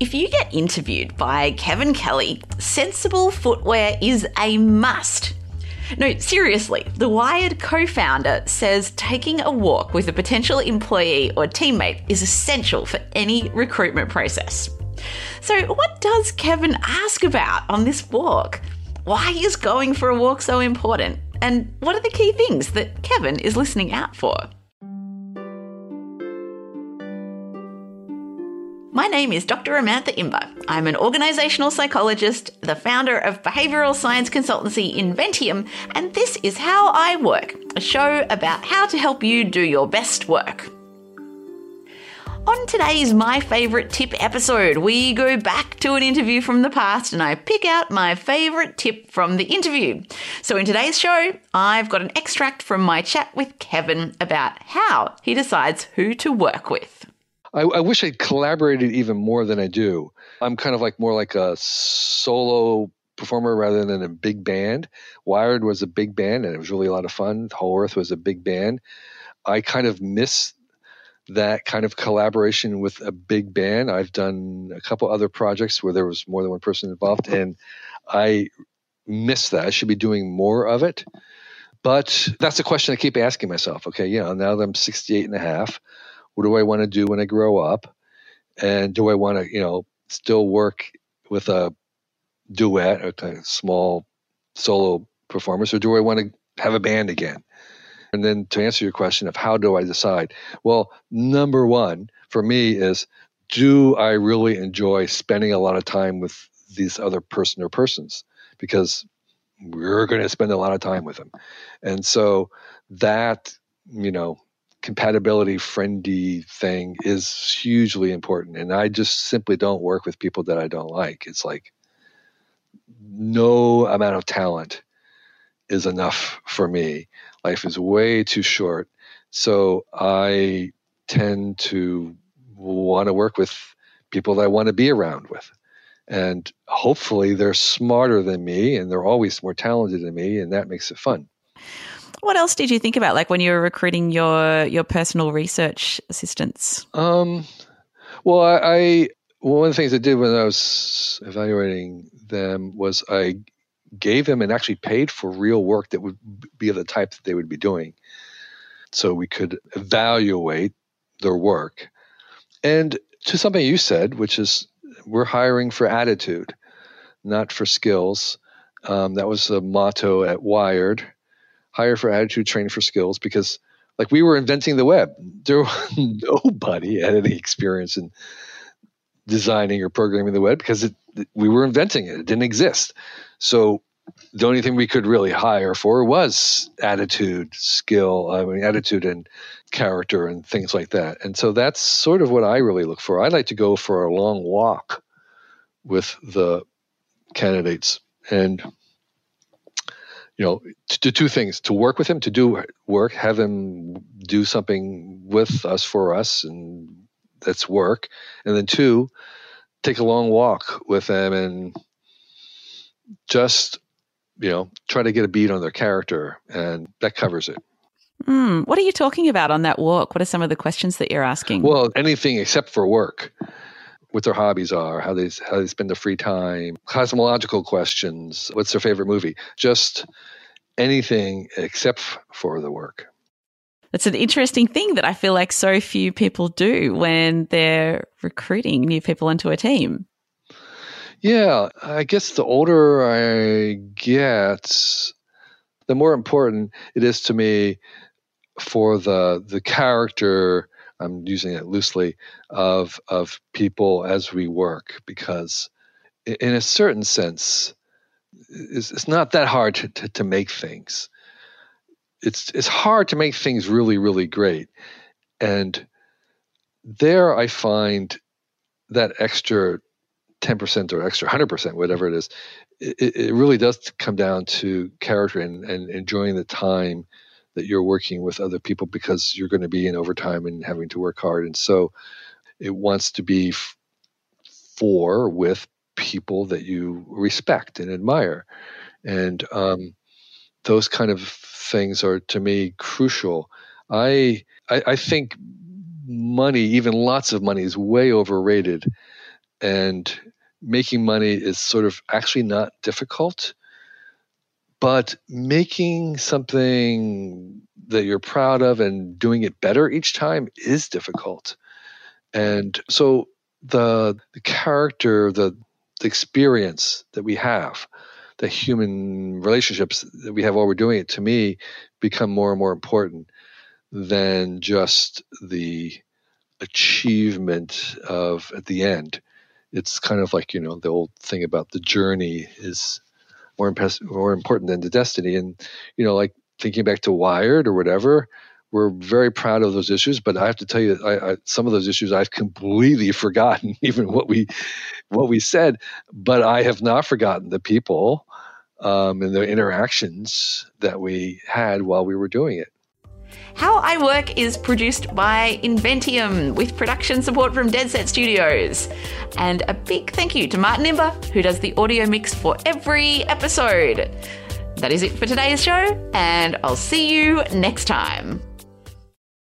If you get interviewed by Kevin Kelly, sensible footwear is a must. No, seriously, the Wired co founder says taking a walk with a potential employee or teammate is essential for any recruitment process. So, what does Kevin ask about on this walk? Why is going for a walk so important? And what are the key things that Kevin is listening out for? My name is Dr. Amantha Imber. I'm an organizational psychologist, the founder of behavioral science consultancy Inventium, and this is How I Work, a show about how to help you do your best work. On today's My Favourite Tip episode, we go back to an interview from the past and I pick out my favourite tip from the interview. So, in today's show, I've got an extract from my chat with Kevin about how he decides who to work with. I, I wish I'd collaborated even more than I do. I'm kind of like more like a solo performer rather than a big band. Wired was a big band and it was really a lot of fun. Whole Earth was a big band. I kind of miss that kind of collaboration with a big band. I've done a couple other projects where there was more than one person involved and I miss that. I should be doing more of it. But that's a question I keep asking myself. Okay, yeah, now that I'm 68 and a half, what do I want to do when I grow up? And do I want to, you know, still work with a duet, a kind of small solo performance, or do I want to have a band again? And then to answer your question of how do I decide? Well, number one for me is do I really enjoy spending a lot of time with these other person or persons? Because we're going to spend a lot of time with them. And so that, you know, compatibility friendly thing is hugely important and i just simply don't work with people that i don't like. It's like no amount of talent is enough for me. Life is way too short. So i tend to want to work with people that i want to be around with. And hopefully they're smarter than me and they're always more talented than me and that makes it fun what else did you think about, like when you were recruiting your your personal research assistants? Um, well, I, I well, one of the things I did when I was evaluating them was I gave them and actually paid for real work that would be of the type that they would be doing, so we could evaluate their work. And to something you said, which is we're hiring for attitude, not for skills. Um, that was a motto at Wired hire for attitude, train for skills, because like we were inventing the web. There nobody had any experience in designing or programming the web because it, we were inventing it. It didn't exist. So the only thing we could really hire for was attitude, skill, I mean, attitude and character and things like that. And so that's sort of what I really look for. I like to go for a long walk with the candidates and you know, to do two things: to work with him, to do work, have him do something with us for us, and that's work. And then two, take a long walk with them and just, you know, try to get a beat on their character, and that covers it. Mm, what are you talking about on that walk? What are some of the questions that you're asking? Well, anything except for work what their hobbies are, how they how they spend their free time, cosmological questions, what's their favorite movie, just anything except for the work. It's an interesting thing that I feel like so few people do when they're recruiting new people into a team. Yeah, I guess the older I get, the more important it is to me for the the character I'm using it loosely of of people as we work because in a certain sense it's, it's not that hard to, to, to make things. It's it's hard to make things really really great. And there I find that extra 10% or extra 100% whatever it is it, it really does come down to character and, and enjoying the time that you're working with other people because you're going to be in overtime and having to work hard. And so it wants to be f- for with people that you respect and admire. And um, those kind of things are to me crucial. I, I, I think money, even lots of money, is way overrated and making money is sort of actually not difficult. But making something that you're proud of and doing it better each time is difficult. And so the the character, the, the experience that we have, the human relationships that we have while we're doing it, to me, become more and more important than just the achievement of at the end. It's kind of like you know the old thing about the journey is more, more important than the destiny, and you know like thinking back to Wired or whatever. We're very proud of those issues, but I have to tell you, I, I, some of those issues I've completely forgotten, even what we what we said. But I have not forgotten the people um, and the interactions that we had while we were doing it. How I Work is produced by Inventium with production support from Dead Set Studios. And a big thank you to Martin Imber, who does the audio mix for every episode. That is it for today's show, and I'll see you next time.